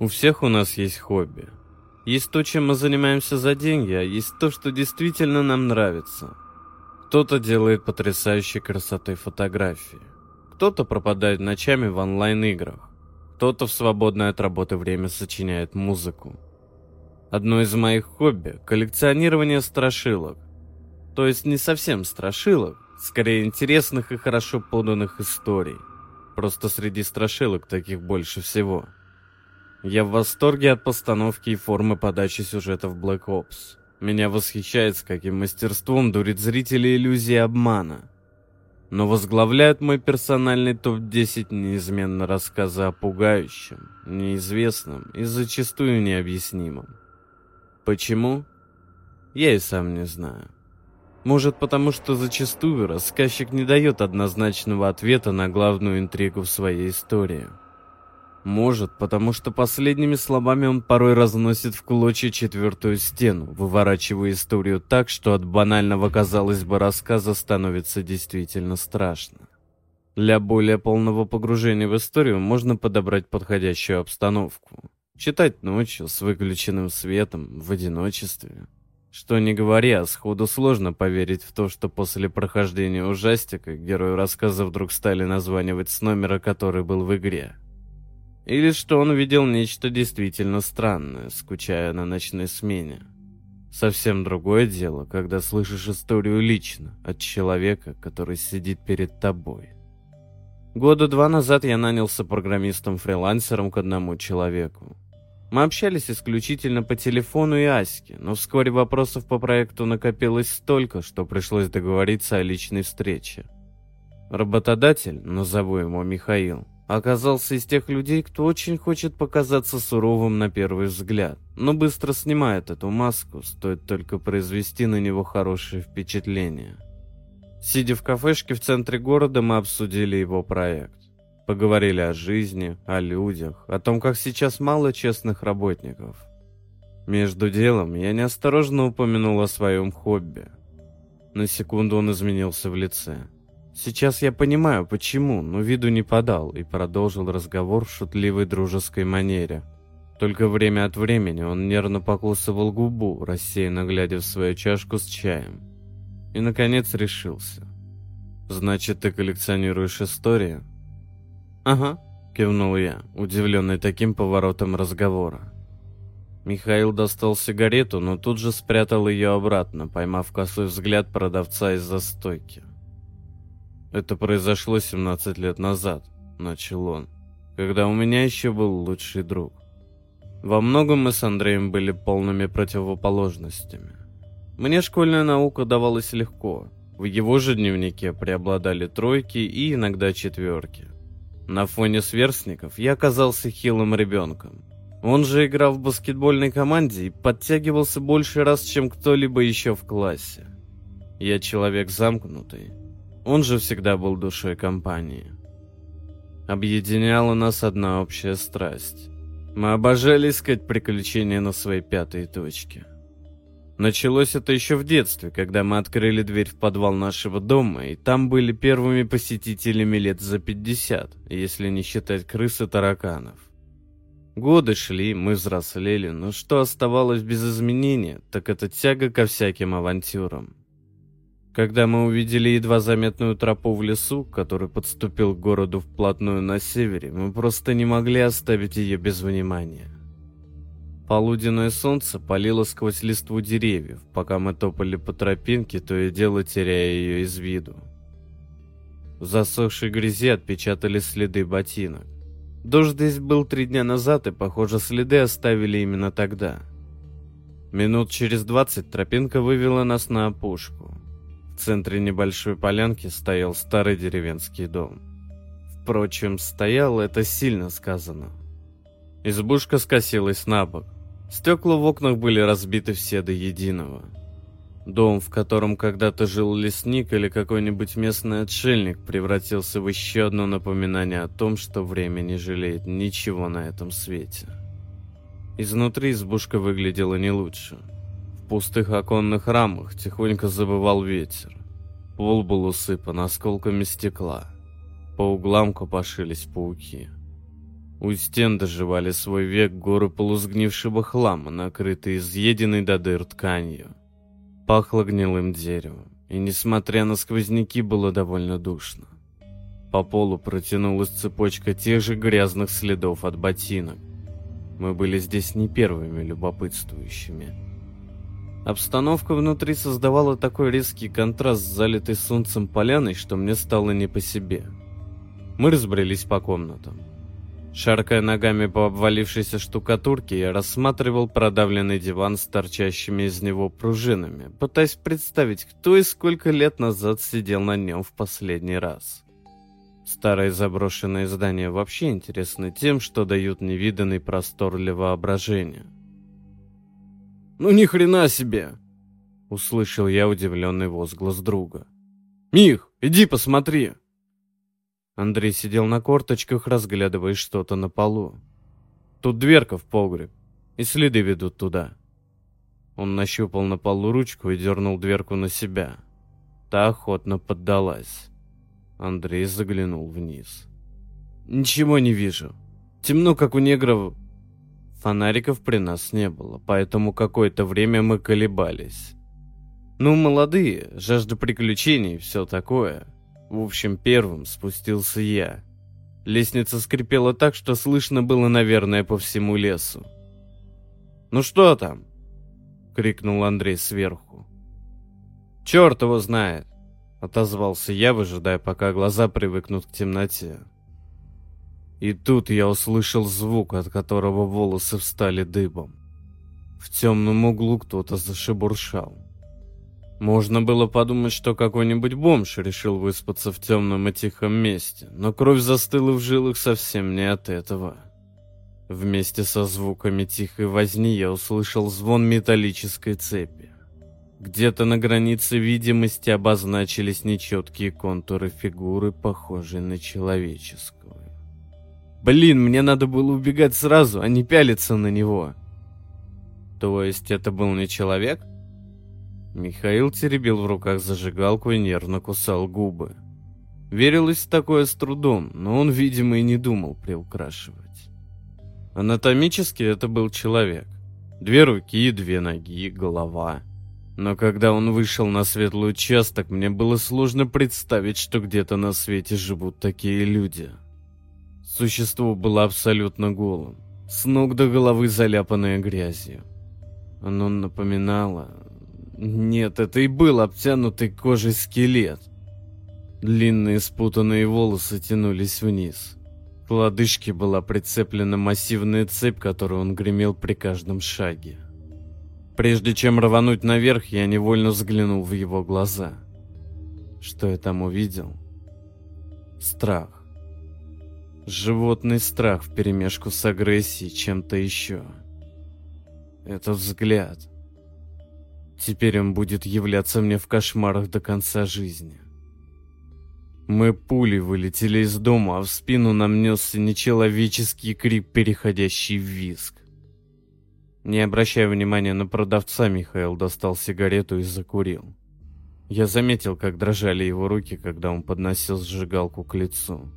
У всех у нас есть хобби. Есть то, чем мы занимаемся за деньги, а есть то, что действительно нам нравится. Кто-то делает потрясающей красоты фотографии. Кто-то пропадает ночами в онлайн-играх. Кто-то в свободное от работы время сочиняет музыку. Одно из моих хобби – коллекционирование страшилок. То есть не совсем страшилок, скорее интересных и хорошо поданных историй. Просто среди страшилок таких больше всего. Я в восторге от постановки и формы подачи сюжета в Black Ops. Меня восхищает, с каким мастерством дурит зрителей иллюзии обмана. Но возглавляют мой персональный топ-10 неизменно рассказы о пугающем, неизвестном и зачастую необъяснимом. Почему? Я и сам не знаю. Может, потому что зачастую рассказчик не дает однозначного ответа на главную интригу в своей истории. Может, потому что последними словами он порой разносит в клочья четвертую стену, выворачивая историю так, что от банального, казалось бы, рассказа становится действительно страшно. Для более полного погружения в историю можно подобрать подходящую обстановку. Читать ночью с выключенным светом, в одиночестве. Что не говоря, сходу сложно поверить в то, что после прохождения ужастика герою рассказа вдруг стали названивать с номера, который был в игре. Или что он видел нечто действительно странное, скучая на ночной смене. Совсем другое дело, когда слышишь историю лично, от человека, который сидит перед тобой. Года два назад я нанялся программистом-фрилансером к одному человеку. Мы общались исключительно по телефону и Аське, но вскоре вопросов по проекту накопилось столько, что пришлось договориться о личной встрече. Работодатель, назову его Михаил, оказался из тех людей, кто очень хочет показаться суровым на первый взгляд, но быстро снимает эту маску, стоит только произвести на него хорошее впечатление. Сидя в кафешке в центре города, мы обсудили его проект. Поговорили о жизни, о людях, о том, как сейчас мало честных работников. Между делом я неосторожно упомянул о своем хобби. На секунду он изменился в лице. Сейчас я понимаю, почему, но виду не подал и продолжил разговор в шутливой дружеской манере. Только время от времени он нервно покусывал губу, рассеянно глядя в свою чашку с чаем. И, наконец, решился. «Значит, ты коллекционируешь истории?» «Ага», — кивнул я, удивленный таким поворотом разговора. Михаил достал сигарету, но тут же спрятал ее обратно, поймав косой взгляд продавца из-за стойки. «Это произошло 17 лет назад», — начал он, «когда у меня еще был лучший друг. Во многом мы с Андреем были полными противоположностями. Мне школьная наука давалась легко. В его же дневнике преобладали тройки и иногда четверки. На фоне сверстников я оказался хилым ребенком. Он же играл в баскетбольной команде и подтягивался больше раз, чем кто-либо еще в классе. Я человек замкнутый. Он же всегда был душой компании. Объединяла нас одна общая страсть. Мы обожали искать приключения на своей пятой точке. Началось это еще в детстве, когда мы открыли дверь в подвал нашего дома, и там были первыми посетителями лет за 50, если не считать крыс и тараканов. Годы шли, мы взрослели, но что оставалось без изменения, так это тяга ко всяким авантюрам. Когда мы увидели едва заметную тропу в лесу, который подступил к городу вплотную на севере, мы просто не могли оставить ее без внимания. Полуденное солнце палило сквозь листву деревьев, пока мы топали по тропинке, то и дело теряя ее из виду. В засохшей грязи отпечатались следы ботинок. Дождь здесь был три дня назад, и, похоже, следы оставили именно тогда. Минут через двадцать тропинка вывела нас на опушку. В центре небольшой полянки стоял старый деревенский дом. Впрочем, стоял это сильно сказано. Избушка скосилась на бок, Стекла в окнах были разбиты все до единого. Дом, в котором когда-то жил лесник или какой-нибудь местный отшельник, превратился в еще одно напоминание о том, что время не жалеет ничего на этом свете. Изнутри избушка выглядела не лучше. Пустых оконных рамах тихонько забывал ветер. Пол был усыпан осколками стекла. По углам копошились пауки. У стен доживали свой век горы полусгнившего хлама, накрытые изъеденной до дыр тканью. Пахло гнилым деревом, и, несмотря на сквозняки, было довольно душно. По полу протянулась цепочка тех же грязных следов от ботинок. Мы были здесь не первыми любопытствующими. Обстановка внутри создавала такой резкий контраст с залитой солнцем поляной, что мне стало не по себе. Мы разбрелись по комнатам. Шаркая ногами по обвалившейся штукатурке, я рассматривал продавленный диван с торчащими из него пружинами, пытаясь представить, кто и сколько лет назад сидел на нем в последний раз. Старые заброшенные здания вообще интересны тем, что дают невиданный простор для воображения. «Ну ни хрена себе!» — услышал я удивленный возглас друга. «Мих, иди посмотри!» Андрей сидел на корточках, разглядывая что-то на полу. «Тут дверка в погреб, и следы ведут туда». Он нащупал на полу ручку и дернул дверку на себя. Та охотно поддалась. Андрей заглянул вниз. «Ничего не вижу. Темно, как у негров...» Фонариков при нас не было, поэтому какое-то время мы колебались. Ну, молодые, жажда приключений, все такое. В общем, первым спустился я. Лестница скрипела так, что слышно было, наверное, по всему лесу. «Ну что там?» — крикнул Андрей сверху. «Черт его знает!» Отозвался я, выжидая, пока глаза привыкнут к темноте. И тут я услышал звук, от которого волосы встали дыбом. В темном углу кто-то зашебуршал. Можно было подумать, что какой-нибудь бомж решил выспаться в темном и тихом месте, но кровь застыла в жилах совсем не от этого. Вместе со звуками тихой возни я услышал звон металлической цепи. Где-то на границе видимости обозначились нечеткие контуры фигуры, похожей на человеческую. Блин, мне надо было убегать сразу, а не пялиться на него. То есть это был не человек? Михаил теребил в руках зажигалку и нервно кусал губы. Верилось в такое с трудом, но он, видимо, и не думал приукрашивать. Анатомически это был человек. Две руки, две ноги, голова — но когда он вышел на светлый участок, мне было сложно представить, что где-то на свете живут такие люди. Существо было абсолютно голым, с ног до головы заляпанное грязью. Оно напоминало... Нет, это и был обтянутый кожей скелет. Длинные спутанные волосы тянулись вниз. К лодыжке была прицеплена массивная цепь, которую он гремел при каждом шаге. Прежде чем рвануть наверх, я невольно взглянул в его глаза. Что я там увидел? Страх. Животный страх вперемешку с агрессией чем-то еще. Этот взгляд. Теперь он будет являться мне в кошмарах до конца жизни. Мы пули вылетели из дома, а в спину нам несся нечеловеческий крик, переходящий в визг. Не обращая внимания на продавца, Михаил достал сигарету и закурил. Я заметил, как дрожали его руки, когда он подносил сжигалку к лицу.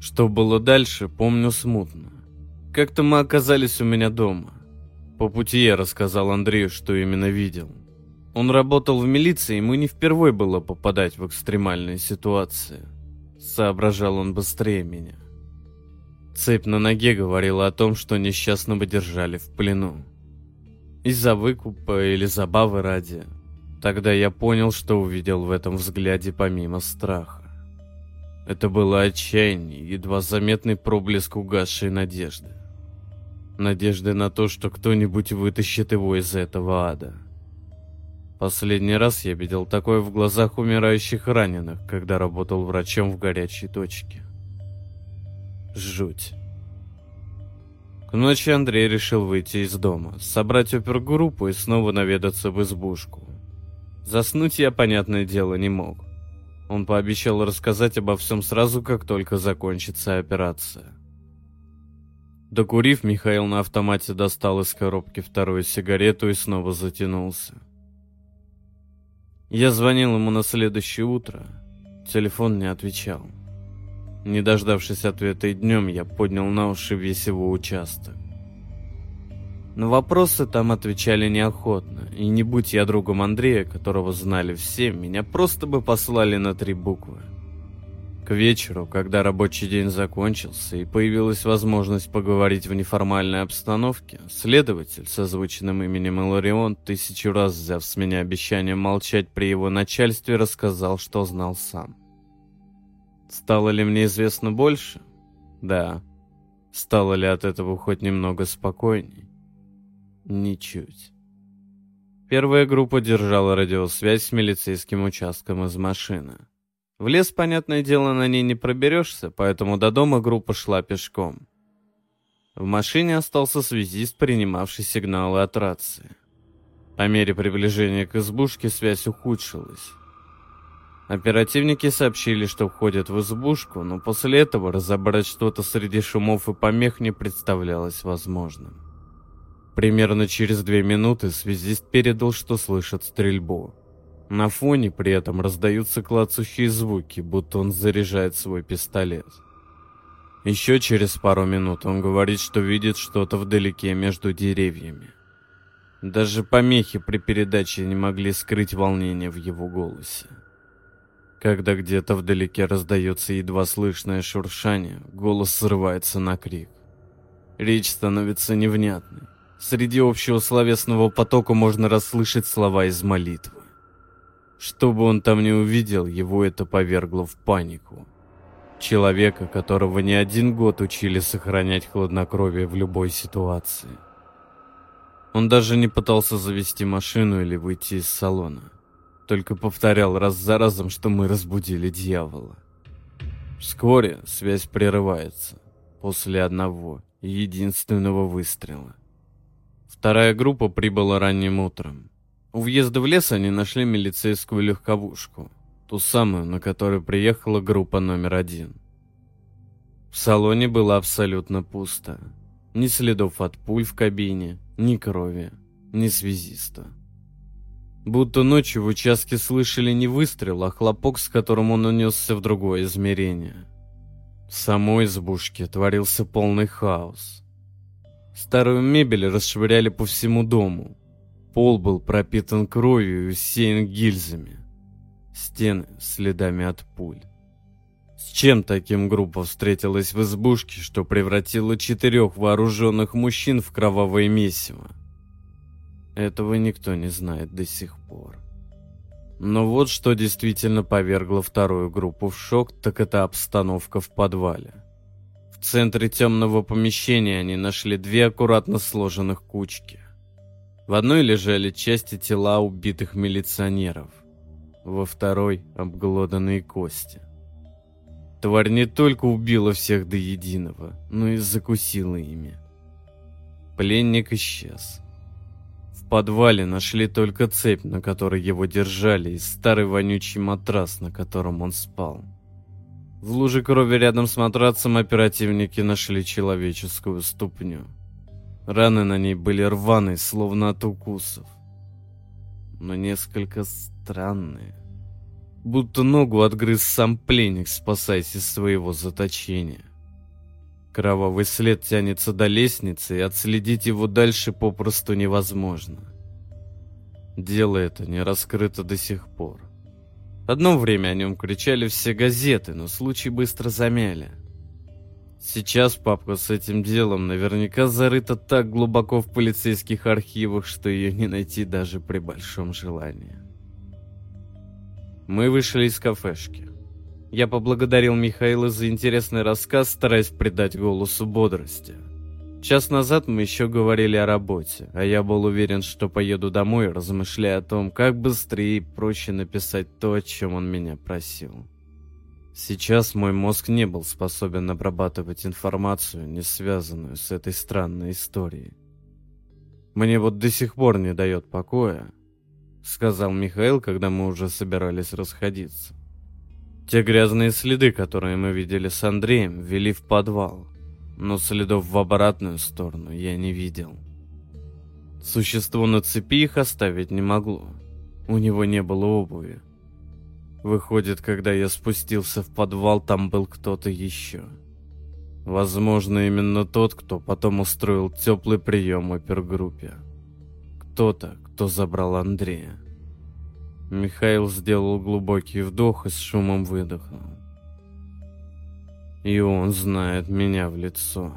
Что было дальше, помню смутно. Как-то мы оказались у меня дома. По пути я рассказал Андрею, что именно видел. Он работал в милиции, ему не впервой было попадать в экстремальные ситуации. Соображал он быстрее меня. Цепь на ноге говорила о том, что несчастного держали в плену. Из-за выкупа или забавы ради. Тогда я понял, что увидел в этом взгляде помимо страха. Это было отчаяние, едва заметный проблеск угасшей надежды. Надежды на то, что кто-нибудь вытащит его из этого ада. Последний раз я видел такое в глазах умирающих раненых, когда работал врачом в горячей точке. Жуть. К ночи Андрей решил выйти из дома, собрать опергруппу и снова наведаться в избушку. Заснуть я, понятное дело, не мог. Он пообещал рассказать обо всем сразу, как только закончится операция. Докурив, Михаил на автомате достал из коробки вторую сигарету и снова затянулся. Я звонил ему на следующее утро. Телефон не отвечал. Не дождавшись ответа и днем, я поднял на уши весь его участок. На вопросы там отвечали неохотно, и не будь я другом Андрея, которого знали все, меня просто бы послали на три буквы. К вечеру, когда рабочий день закончился и появилась возможность поговорить в неформальной обстановке, следователь с озвученным именем Иларион, тысячу раз взяв с меня обещание молчать при его начальстве, рассказал, что знал сам. Стало ли мне известно больше? Да. Стало ли от этого хоть немного спокойней? Ничуть. Первая группа держала радиосвязь с милицейским участком из машины. В лес, понятное дело, на ней не проберешься, поэтому до дома группа шла пешком. В машине остался связист, принимавший сигналы от рации. По мере приближения к избушке связь ухудшилась. Оперативники сообщили, что входят в избушку, но после этого разобрать что-то среди шумов и помех не представлялось возможным. Примерно через две минуты связист передал, что слышит стрельбу. На фоне при этом раздаются клацущие звуки, будто он заряжает свой пистолет. Еще через пару минут он говорит, что видит что-то вдалеке между деревьями. Даже помехи при передаче не могли скрыть волнение в его голосе. Когда где-то вдалеке раздается едва слышное шуршание, голос срывается на крик. Речь становится невнятной. Среди общего словесного потока можно расслышать слова из молитвы. Что бы он там ни увидел, его это повергло в панику. Человека, которого не один год учили сохранять хладнокровие в любой ситуации. Он даже не пытался завести машину или выйти из салона только повторял раз за разом, что мы разбудили дьявола. Вскоре связь прерывается после одного единственного выстрела. Вторая группа прибыла ранним утром. У въезда в лес они нашли милицейскую легковушку, ту самую, на которой приехала группа номер один. В салоне было абсолютно пусто. Ни следов от пуль в кабине, ни крови, ни связиста. Будто ночью в участке слышали не выстрел, а хлопок, с которым он унесся в другое измерение. В самой избушке творился полный хаос. Старую мебель расшвыряли по всему дому. Пол был пропитан кровью и усеян гильзами. Стены следами от пуль. С чем таким группа встретилась в избушке, что превратила четырех вооруженных мужчин в кровавое месиво? Этого никто не знает до сих пор. Но вот что действительно повергло вторую группу в шок, так это обстановка в подвале. В центре темного помещения они нашли две аккуратно сложенных кучки. В одной лежали части тела убитых милиционеров, во второй — обглоданные кости. Тварь не только убила всех до единого, но и закусила ими. Пленник исчез подвале нашли только цепь, на которой его держали, и старый вонючий матрас, на котором он спал. В луже крови рядом с матрацем оперативники нашли человеческую ступню. Раны на ней были рваные, словно от укусов. Но несколько странные. Будто ногу отгрыз сам пленник, спасаясь из своего заточения. Кровавый след тянется до лестницы, и отследить его дальше попросту невозможно. Дело это не раскрыто до сих пор. Одно время о нем кричали все газеты, но случай быстро замяли. Сейчас папка с этим делом наверняка зарыта так глубоко в полицейских архивах, что ее не найти даже при большом желании. Мы вышли из кафешки. Я поблагодарил Михаила за интересный рассказ, стараясь придать голосу бодрости. Час назад мы еще говорили о работе, а я был уверен, что поеду домой, размышляя о том, как быстрее и проще написать то, о чем он меня просил. Сейчас мой мозг не был способен обрабатывать информацию, не связанную с этой странной историей. «Мне вот до сих пор не дает покоя», — сказал Михаил, когда мы уже собирались расходиться. Те грязные следы, которые мы видели с Андреем, вели в подвал, но следов в обратную сторону я не видел. Существо на цепи их оставить не могло. У него не было обуви. Выходит, когда я спустился в подвал, там был кто-то еще. Возможно, именно тот, кто потом устроил теплый прием опергруппе. Кто-то, кто забрал Андрея. Михаил сделал глубокий вдох и с шумом выдохнул. И он знает меня в лицо.